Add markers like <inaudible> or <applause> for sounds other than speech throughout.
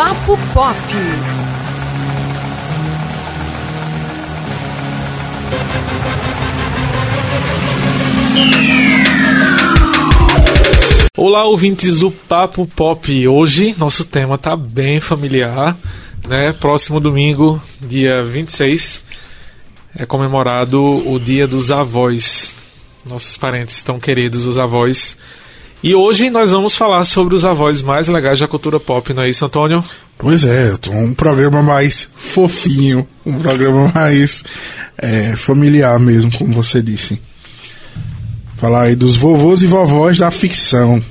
Papo Pop. Olá, ouvintes do Papo Pop. Hoje nosso tema tá bem familiar, né? Próximo domingo, dia 26, é comemorado o Dia dos Avós. Nossos parentes tão queridos, os avós. E hoje nós vamos falar sobre os avós mais legais da cultura pop, não é isso, Antônio? Pois é, um programa mais fofinho, um programa mais é, familiar mesmo, como você disse. Falar aí dos vovôs e vovós da ficção.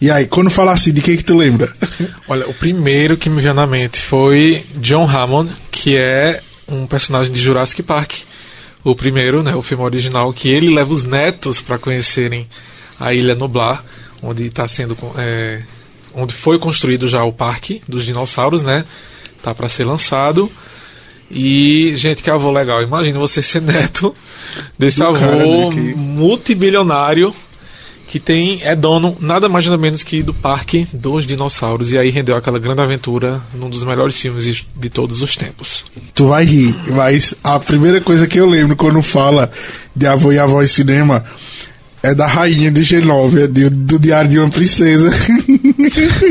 E aí, quando fala assim, de quem que tu lembra? <laughs> Olha, o primeiro que me veio na mente foi John Hammond, que é um personagem de Jurassic Park. O primeiro, né, o filme original, que ele leva os netos para conhecerem a Ilha Nublar, onde está sendo é, onde foi construído já o parque dos dinossauros, né? Tá para ser lançado. E, gente, que avô legal. Imagina você ser neto desse Do avô cara, né, que- multibilionário que tem é dono nada mais nada menos que do parque dos dinossauros e aí rendeu aquela grande aventura num dos melhores filmes de, todos os tempos. Tu vai rir, mas a primeira coisa que eu lembro quando fala de avô e avó em cinema é da rainha de Genóvia, de- do Diário de uma Princesa. <laughs>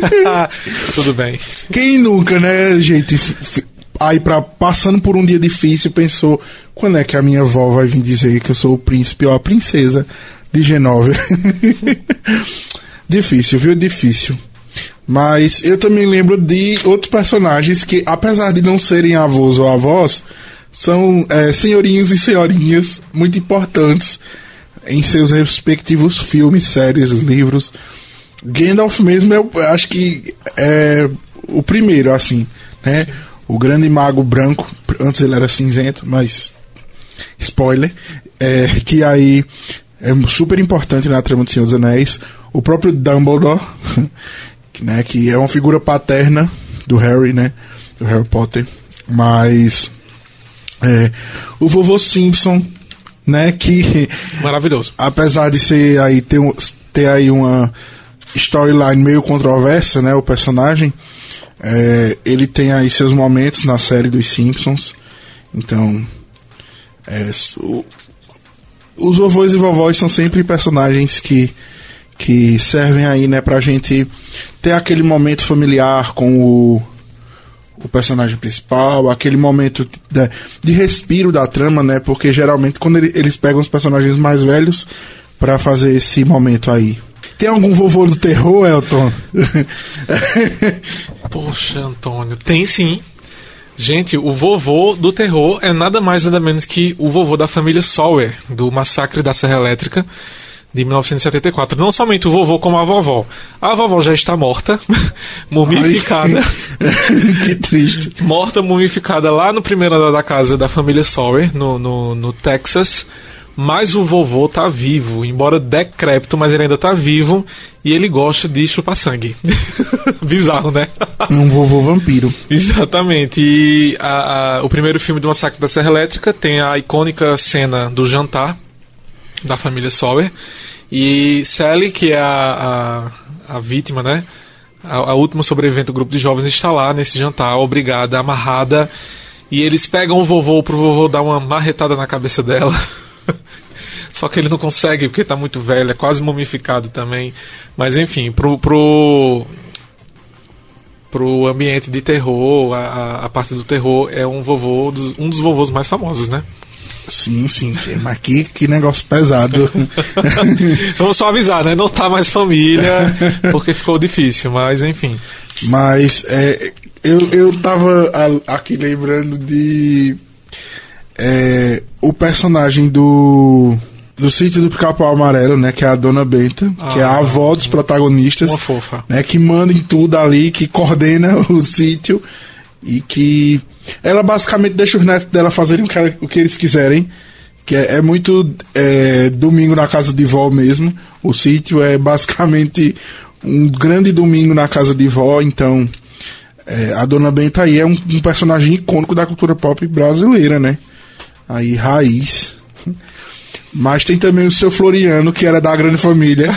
Tudo bem. Quem nunca, né, gente? Aí, pra, passando por um dia difícil, pensou: quando é que a minha avó vai vir dizer que eu sou o príncipe ou a princesa de Genóvia? <laughs> difícil, viu? Difícil. Mas eu também lembro de outros personagens que, apesar de não serem avós ou avós, são é, senhorinhos e senhorinhas muito importantes em seus respectivos filmes, séries, livros. Gandalf mesmo, eu acho que é o primeiro, assim, né? O grande mago branco, antes ele era cinzento, mas spoiler, é, que aí é super importante na trama do Senhor dos Anéis. O próprio Dumbledore, <laughs> que, né, que é uma figura paterna do Harry, né? Do Harry Potter. Mas é, o vovô Simpson, né? Que Maravilhoso. apesar de ser aí ter, um- ter aí uma storyline meio controversa, né, o personagem, é, ele tem aí seus momentos na série dos Simpsons. Então, é, o- os vovôs e vovós são sempre personagens que que servem aí, né, pra gente ter aquele momento familiar com o o personagem principal, aquele momento de, de respiro da trama, né? Porque geralmente quando ele- eles pegam os personagens mais velhos pra fazer esse momento aí. Tem algum vovô do terror, Elton? <laughs> Poxa, Antônio, tem sim. Gente, o vovô do terror é nada mais nada menos que o vovô da família Sawyer, do massacre da Serra Elétrica de 1974. Não somente o vovô, como a vovó. A vovó já está morta, <laughs> mumificada. <laughs> que triste. morta, mumificada lá no primeiro andar da casa da família Sawyer, no, no, no Texas. Mas o vovô tá vivo, embora decrépito, mas ele ainda tá vivo e ele gosta de chupar sangue. <laughs> Bizarro, né? Um vovô vampiro. Exatamente. E a- a- o primeiro filme do Massacre da Serra Elétrica tem a icônica cena do jantar da família Sawyer. E Sally, que é a, a, a vítima, né? A, a última sobrevivente do grupo de jovens, está lá nesse jantar, obrigada, amarrada. E eles pegam o vovô pro vovô dar uma marretada na cabeça dela. <laughs> Só que ele não consegue porque tá muito velho, é quase mumificado também. Mas enfim, pro, pro, pro ambiente de terror, a, a- a parte do terror é um vovô, dos- um dos vovôs mais famosos, né? Sim, sim. Mas que, que negócio pesado. <laughs> Vamos só avisar, né? Não tá mais família, porque ficou difícil, mas enfim. Mas é, eu, eu tava aqui lembrando de é, o personagem do do sítio do Pica-Pau Amarelo, né? Que é a Dona Benta, que é a Ah, avó dos protagonistas. Uma fofa. né, que manda em tudo ali, que coordena <laughs> o sítio e que ela basicamente deixa os netos dela fazerem o que, eles quiserem. Que é, é muito é, domingo na casa de vó mesmo. O sítio é basicamente um grande domingo na casa de vó, então é, a Dona Benta aí é um, um personagem icônico da cultura pop brasileira, né? Aí, raiz. Mas tem também o seu Floriano, que era da grande família.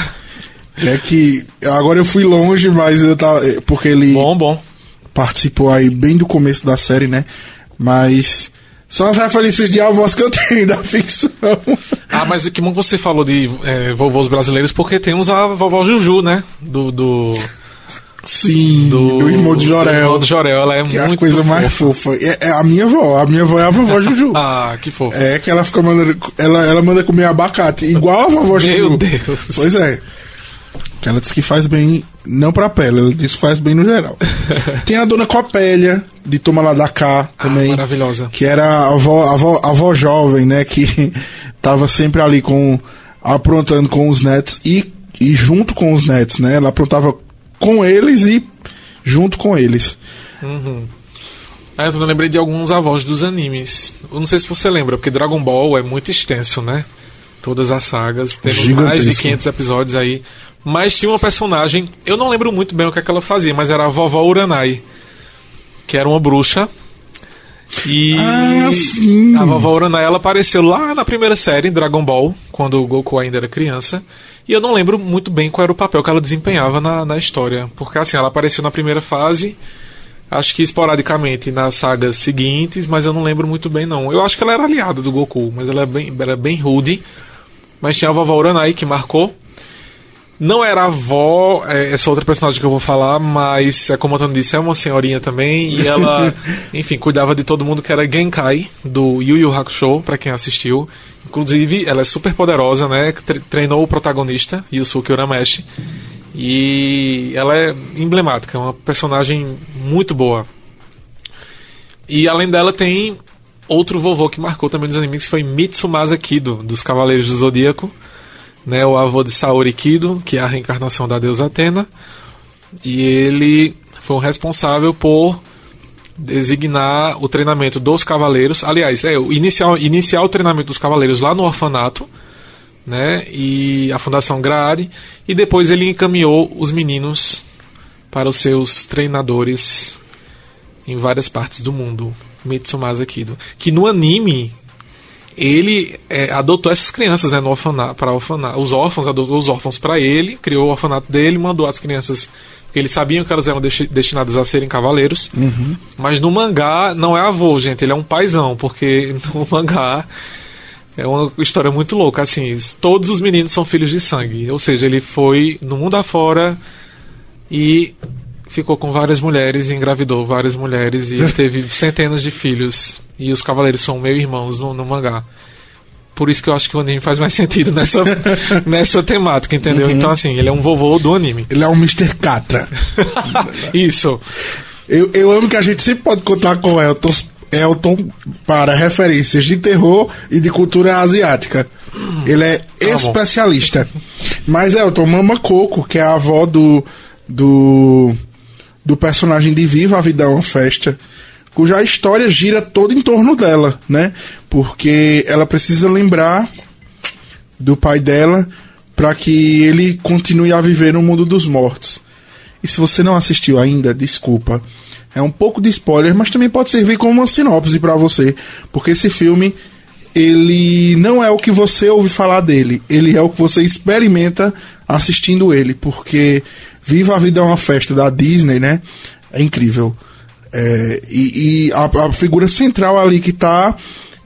É que agora eu fui longe, mas eu tava. é, Porque ele. Bom, bom. Participou aí bem do começo da série, né? Mas são as referências de avós que eu tenho da ficção. Ah, mas que bom que você falou de é, vovôs brasileiros, porque temos a vovó Juju, né? Do. do... Sim, do, do irmão de Jorel. Irmão de Jorel, ela é que muito é a coisa fofa. mais fofa. É, é, a minha avó, a minha avó é a vovó Juju. <laughs> ah, que fofa. É que ela fica mandando. Ela, ela manda comer abacate, igual a vovó Juju. Meu Deus. Pois é. Ela diz que faz bem, não pra pele, ela que faz bem no geral. <laughs> Tem a dona Copélia, de Toma Lá da Cá, também. Ah, maravilhosa. Que era a avó, a avó, a avó jovem, né? Que <laughs> tava sempre ali com. aprontando com os netos e, e junto com os netos, né? Ela aprontava com eles e junto com eles. Uhum. Ah, eu lembrei de alguns avós dos animes. Eu não sei se você lembra, porque Dragon Ball é muito extenso, né? Todas as sagas, temos mais de 500 episódios aí. Mas tinha uma personagem, eu não lembro muito bem o que, é que ela fazia, mas era a vovó Uranai, que era uma bruxa. E Ah, a vovó Uranai ela apareceu lá na primeira série, Dragon Ball, quando o Goku ainda era criança. E eu não lembro muito bem qual era o papel que ela desempenhava na, na história. Porque assim, ela apareceu na primeira fase, acho que esporadicamente nas sagas seguintes, mas eu não lembro muito bem não. Eu acho que ela era aliada do Goku, mas ela é bem, era bem rude. Mas tinha a vovó Uranai que marcou. Não era a avó, é, essa outra personagem que eu vou falar, mas, é como o Antônio disse, é uma senhorinha também. E ela, <laughs> enfim, cuidava de todo mundo, que era Genkai, do Yu Yu Hakusho, pra quem assistiu. Inclusive, ela é super poderosa, né? Treinou o protagonista, Yusuke Urameshi. E ela é emblemática, é uma personagem muito boa. E além dela, tem outro vovô que marcou também nos animes, que foi Mitsumasa Kido, dos Cavaleiros do Zodíaco né, o avô de Saori Kido, que é a reencarnação da deusa Atena, e ele foi o responsável por designar o treinamento dos cavaleiros. Aliás, é o inicial, iniciar o treinamento dos cavaleiros lá no orfanato, né, e a Fundação Grade, e depois ele encaminhou os meninos para os seus treinadores em várias partes do mundo. Mitsumasa Kido, que no anime ele é, adotou essas crianças né, no orfanato, para orfanato, os órfãos, adotou os órfãos para ele, criou o orfanato dele, mandou as crianças, porque eles sabiam que elas eram destinadas a serem cavaleiros. Uhum. Mas no mangá não é avô, gente, ele é um paizão, porque <laughs> no mangá é uma história muito louca. Assim, todos os meninos são filhos de sangue, ou seja, ele foi no mundo afora e ficou com várias mulheres e engravidou várias mulheres e teve <laughs> centenas de filhos. E os cavaleiros são meio irmãos no, no, mangá. Por isso que eu acho que o anime faz mais <laughs> sentido nessa, <laughs> nessa temática, entendeu? Uhum. Então, assim, ele é um vovô do anime. Ele é um Mr. Catra. isso. Eu, eu amo que a gente sempre pode contar com o Elton, Elton para referências de terror e de cultura asiática. Ele é Tá bom. especialista. Mas Elton, Mama Coco, que é a avó do. do do personagem de Viva a Vida é uma Festa, cuja história gira toda em torno dela, né? Porque ela precisa lembrar do pai dela para que ele continue a viver no mundo dos mortos. E se você não assistiu ainda, desculpa. É um pouco de spoiler, mas também pode servir como uma sinopse para você, porque esse filme ele não é o que você ouve falar dele, ele é o que você experimenta assistindo ele, porque Viva a Vida é uma festa da Disney, né? É incrível. É, e, e a, a, figura central ali que está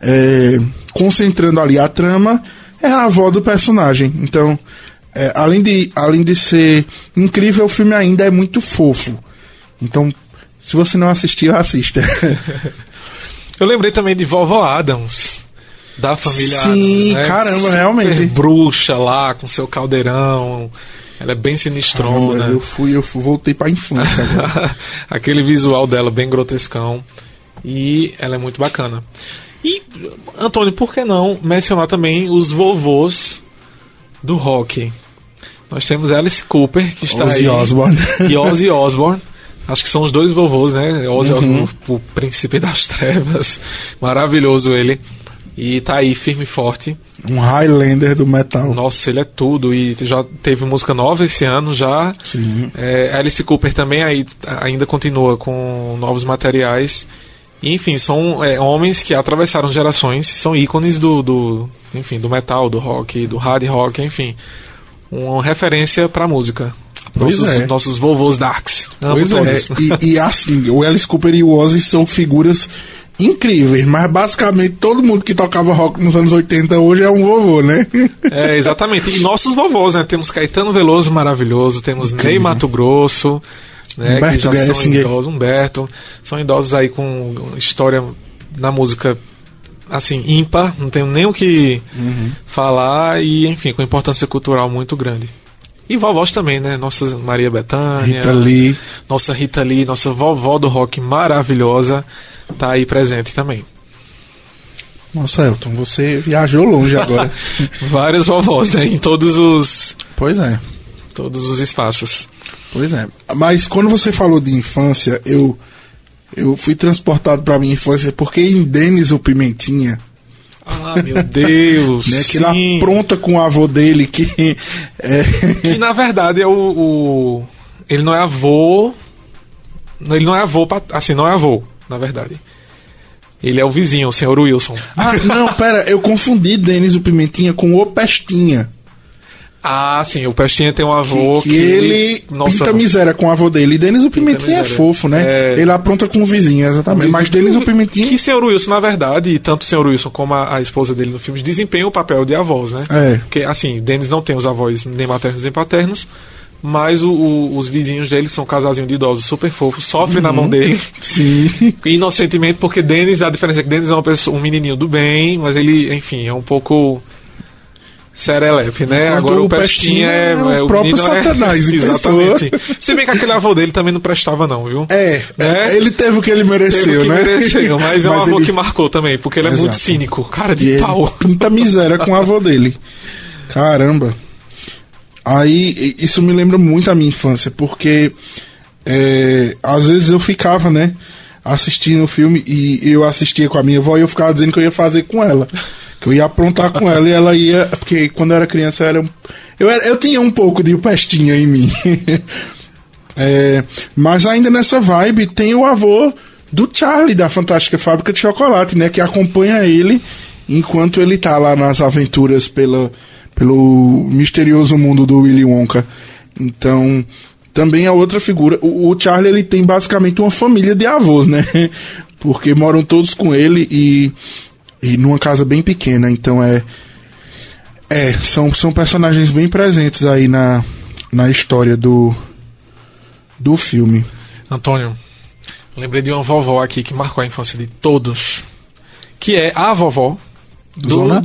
é, concentrando ali a trama é a avó do personagem. Então, é, além, de, além de ser incrível, o filme ainda é muito fofo. Então, se você não assistiu, assista. <laughs> Eu lembrei também de Vovó Adams. Da família Sim, Adams, né? caramba, Super realmente. bruxa lá, com seu caldeirão. Ela é bem sinistrona. Caramba, eu fui, eu fui, voltei pra infância. <laughs> Aquele visual dela bem grotescão. E ela é muito bacana. E, Antônio, por que não mencionar também os vovôs do rock? Nós temos Alice Cooper, que está Ozzy aí. Osbourne. E Ozzy Osbourne. Acho que são os dois vovôs, né? Ozzy Uhum. Osbourne, o príncipe das trevas. Maravilhoso ele. E tá aí, firme e forte. Um Highlander do metal. Nossa, ele é tudo. E já teve música nova esse ano já. Sim. É, Alice Cooper também aí, ainda continua com novos materiais. E, enfim, são é, homens que atravessaram gerações, são ícones do, do, enfim, do metal, do rock, do hard rock, enfim. Uma referência pra música. Pois nossos, é. nossos vovôs darks. Amo Pois todos. é, e, e assim, o Alice Cooper e o Ozzy são figuras incríveis, mas basicamente todo mundo que tocava rock nos anos 80 hoje é um vovô, né? É, exatamente. E nossos vovôs, né? Temos Caetano Veloso maravilhoso, temos Ney Mato Grosso, né? Humberto que já são idosos, Humberto. São idosos aí com história na música, assim, ímpar, não tenho nem o que Uhum. falar, e enfim, com importância cultural muito grande. E vovós também, né? Nossa Maria Bethânia. Rita Lee. Nossa Rita Lee, nossa vovó do rock maravilhosa, tá aí presente também. Nossa, Elton, você viajou longe agora. <laughs> Várias vovós, né? Em todos os, pois é. todos os espaços. Pois é. Mas quando você falou de infância, eu eu fui transportado pra minha infância porque em Denis o Pimentinha, Ah, meu Deus! né, que ele apronta com o avô dele que é, Que na verdade é o, o- Ele não é avô. Ele não é avô, assim, não é avô, na verdade. Ele é o vizinho, o senhor Wilson. Ah, não, pera, eu confundi Denis o Pimentinha com o Pestinha. Ah, sim, o Pestinha tem um avô que, ele pinta miséria com o avô dele. E Denis o Pimentinha é fofo, né? É. Ele apronta com o vizinho, exatamente. Mas Denis o Pimentinha. Que senhor Wilson, na verdade, e tanto o senhor Wilson como a, a esposa dele no filme, desempenham o papel de avós, né? É. Porque, assim, Denis não tem os avós nem maternos nem paternos, mas o- o- os vizinhos dele são um casalzinho de idosos super fofos, sofrem na Uhum. mão dele. <laughs> Sim. <laughs> Inocentemente, porque Denis, a diferença é que Denis é pessoa, um menininho do bem, mas ele, enfim, é um pouco serelepe, né? Enquanto Agora o o Pestinha Pestinha é, é o próprio menino é- Satanás <laughs> em Exatamente. Se bem que aquele avô dele também não prestava não, viu? É, Né? ele teve o que ele mereceu, Teve o que né? mereceu, mas é um <laughs> avô ele- que marcou também, porque ele é muito Exato. cínico, cara E de ele pau. <laughs> pinta miséria com o avô dele. Caramba. Aí, isso me lembra muito a minha infância, porque é, às vezes eu ficava, né, assistindo o filme e eu assistia com a minha avó e eu ficava dizendo que eu ia fazer com ela. Que eu ia aprontar com ela e ela ia. Porque quando eu era criança eu era. Eu, era- eu tinha um pouco de pestinha em mim. <laughs> É, mas ainda nessa vibe tem o avô do Charlie da Fantástica Fábrica de Chocolate, né? Que acompanha ele enquanto ele tá lá nas aventuras pela, pelo misterioso mundo do Willy Wonka. Então, também é outra figura. O, o Charlie ele tem basicamente uma família de avós, né? <laughs> Porque moram todos com ele e, e numa casa bem pequena. Então é. É, são, são personagens bem presentes aí na, na história do, do filme. Antônio, lembrei de uma vovó aqui que marcou a infância de todos, que é a vovó do... Zona?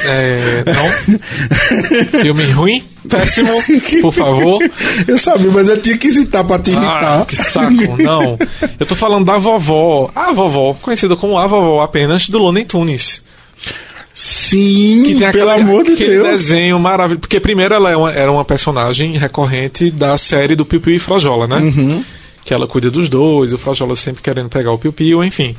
É, não. <laughs> Filme ruim, péssimo, <laughs> por favor. Eu sabia, mas eu tinha que citar pra te irritar. Ah, que saco, não. Eu tô falando da vovó, a vovó, conhecida como a vovó apenas, do Looney Tunes. Sim, Que tem pelo aquele, amor de aquele Deus. desenho maravilhoso. Porque primeiro ela é uma- era uma personagem recorrente da série do Piu Piu e Frajola, né? Uhum. Que ela cuida dos dois, o Frajola sempre querendo pegar o Piu Piu, enfim.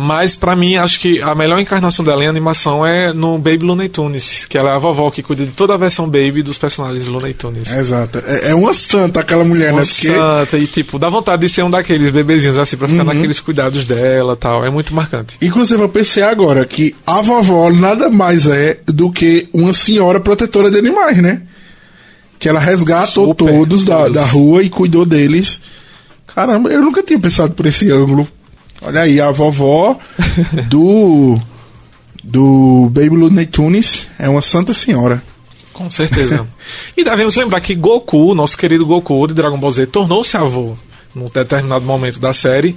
Mas pra mim, acho que a melhor encarnação dela em animação é no Baby Looney Tunes, que ela é a vovó que cuida de toda a versão Baby dos personagens Looney Tunes. Exato. É, é uma santa aquela mulher, Uma né? Porque santa, e tipo, dá vontade de ser um daqueles bebezinhos assim, pra ficar Uhum. naqueles cuidados dela tal. É muito marcante. Inclusive, eu pensei agora que a vovó nada mais é do que uma senhora protetora de animais, né? Que ela resgatou Super, todos da, todos. da rua e cuidou deles. Caramba, eu nunca tinha pensado por esse ângulo. Olha aí, a vovó do. do Baby Looney Tunes é uma santa senhora. Com certeza. e devemos lembrar que Goku, nosso querido Goku de Dragon Ball Z, tornou-se avô num determinado momento da série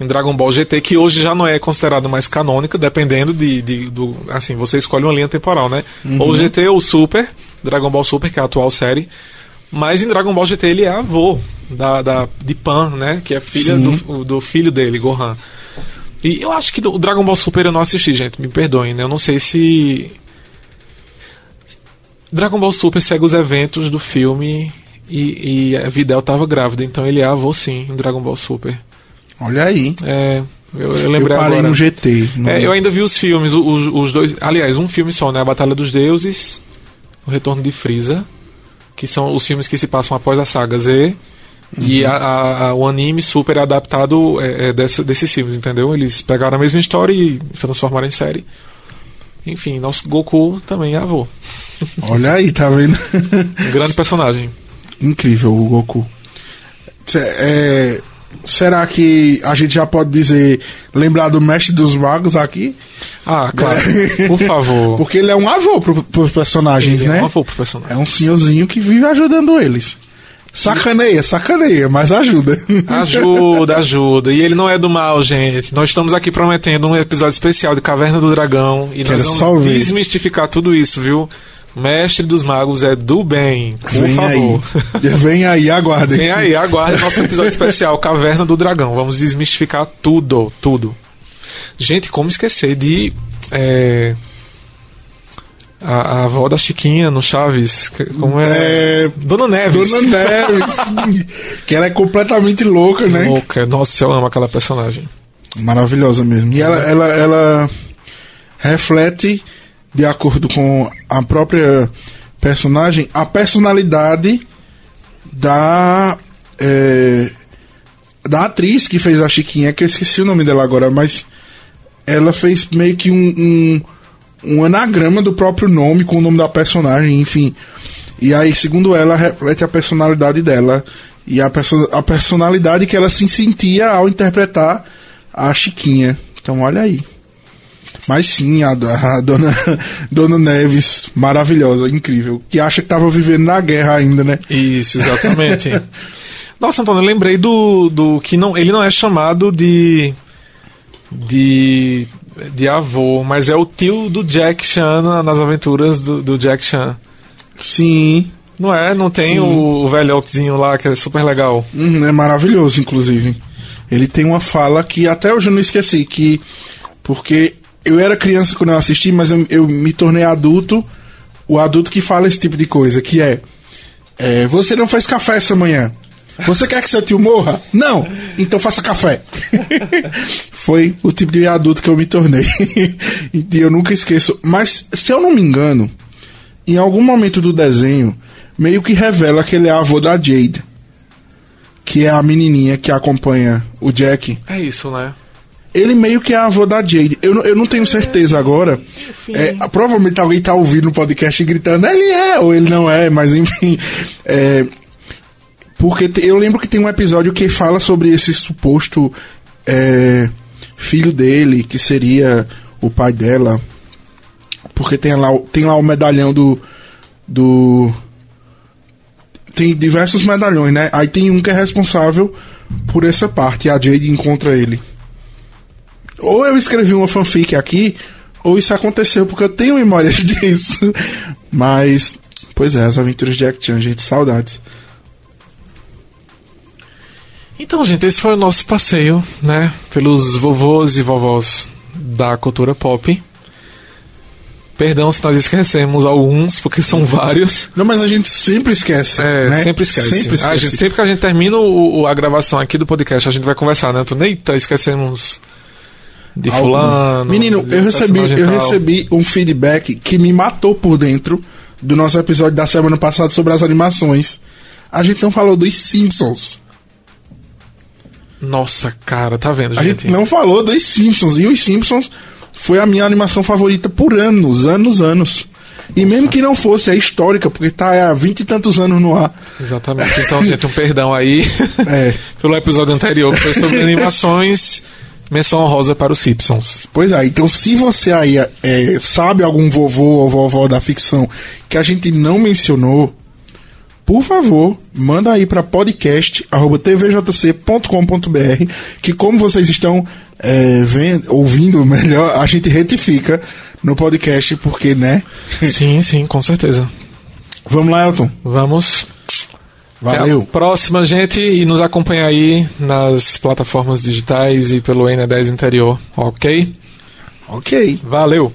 em Dragon Ball GT, que hoje já não é considerado mais canônica, dependendo de, de- do. Assim, você escolhe uma linha temporal, né? Ou GT ou Super, Dragon Ball Super, que é a atual série. Mas em Dragon Ball GT ele é avô da, da, de Pan, né? Que é filha do, do filho dele, Gohan. E eu acho que o Dragon Ball Super eu não assisti, gente. Me perdoem, né? Eu não sei se. Dragon Ball Super segue os eventos do filme e, e a Videl tava grávida, então ele é avô sim em Dragon Ball Super. Olha aí. É, eu, eu Eu lembrei parei agora. no GT. no- É, eu ainda vi os filmes, os, os dois. Aliás, um filme só, né? A Batalha dos Deuses, O Retorno de Freeza, que são os filmes que se passam após a saga Z. E Uhum. a- a- a- o anime super adaptado é, é, dessa- desses filmes, entendeu? Eles pegaram a mesma história e transformaram em série. Enfim, nosso Goku também é avô. <laughs> Olha aí, tá vendo? Um grande personagem. Incrível o Goku. é, será que a gente já pode dizer, lembrar do Mestre dos Magos aqui? Ah, claro. Por favor. <laughs> Porque ele é um avô pro, pros personagens, Ele né? é um avô pro personagem. É um senhorzinho que vive ajudando eles. Sacaneia, sacaneia, mas ajuda. Ajuda, ajuda. E ele não é do mal, gente. Nós estamos aqui prometendo um episódio especial de Caverna do Dragão. E Quero nós vamos desmistificar tudo isso, viu? Mestre dos Magos é do bem. Por Vem favor. aí. <laughs> Vem aí, aguardem. Vem aí, aguarde nosso episódio especial, Caverna do Dragão. Vamos desmistificar tudo, tudo. Gente, como esquecer de. é, a, a avó da Chiquinha no Chaves. Como é? É, Dona Neves. Dona Neves. <laughs> que ela é completamente louca, né? Louca. Nossa, eu amo aquela personagem. Maravilhosa mesmo. E ela, ela, ela reflete, de acordo com a própria personagem, a personalidade da. é, da atriz que fez a Chiquinha, que eu esqueci o nome dela agora, mas ela fez meio que um, um, um anagrama do próprio nome com o nome da personagem, enfim. E aí, segundo ela, reflete a personalidade dela e a, perso a personalidade que ela se sentia ao interpretar a Chiquinha. Então, olha aí. Mas sim, a, a dona, <laughs> dona Neves, maravilhosa, incrível. Que acha que tava vivendo na guerra ainda, né? Isso, exatamente. <laughs> Nossa, Antônio, eu lembrei do, do que não, ele não é chamado de de de avô, mas é o tio do Jack Chan na- nas aventuras do, do Jack Chan. Sim. Não é? Não tem Sim. o, velhotezinho lá que é super legal. Uhum, é maravilhoso, inclusive. Ele tem uma fala que até hoje eu não esqueci, que porque eu era criança quando eu assisti, mas eu, eu me tornei adulto, o adulto que fala esse tipo de coisa, que é, é, você não fez café essa manhã. Você quer que seu tio morra? Não! Então faça café. <laughs> Foi o tipo de adulto que eu me tornei. <laughs> e eu nunca esqueço. Mas, se eu não me engano, em algum momento do desenho, meio que revela que ele é avô da Jade que é a menininha que acompanha o Jack, É isso, né? Ele meio que é avô da Jade. Eu, não- eu não tenho certeza agora. É, provavelmente alguém tá ouvindo o podcast gritando, ele é, ou ele não é, mas enfim. É, porque te- eu lembro que tem um episódio que fala sobre esse suposto é, filho dele, que seria o pai dela. Porque tem lá, o- tem lá o medalhão do. do tem diversos medalhões, né? Aí tem um que é responsável por essa parte. A Jade encontra ele. Ou eu escrevi uma fanfic aqui, ou isso aconteceu, porque eu tenho memória <laughs> disso. Mas, pois é, as aventuras de Jack Chan, gente, saudades. Então, gente, esse foi o nosso passeio, né? Pelos vovôs e vovós da cultura pop. Perdão se nós esquecemos alguns, porque são vários. Não, mas a gente sempre esquece. É, né? sempre esquece. Sempre esquece. A gente, sempre que a gente termina o- a gravação aqui do podcast, a gente vai conversar, né, Antônio? Eita, esquecemos de Algo. fulano. Menino, eu recebi, eu tal. recebi um feedback que me matou por dentro do nosso episódio da semana passada sobre as animações. A gente não falou dos Simpsons. Nossa, cara, tá vendo, A gente? gente não falou dos Simpsons. E os Simpsons foi a minha animação favorita por anos, anos, anos. E mesmo que não fosse, é histórica, porque tá há vinte e tantos anos no ar. Exatamente. Então, gente, um perdão aí <laughs> É. <laughs> pelo episódio anterior que foi sobre <laughs> animações. Menção honrosa para os Simpsons. Pois é, então se você aí é, sabe algum vovô ou vovó da ficção que a gente não mencionou, por favor, manda aí para podcast@tvjc.com.br, que como vocês estão é, vendo, ouvindo melhor, a gente retifica no podcast, porque, né? Sim, sim, com certeza. Vamos lá, Elton. Vamos. Até a Valeu. próxima, gente, e nos acompanha aí nas plataformas digitais e pelo N10 Interior, ok? Ok. Valeu!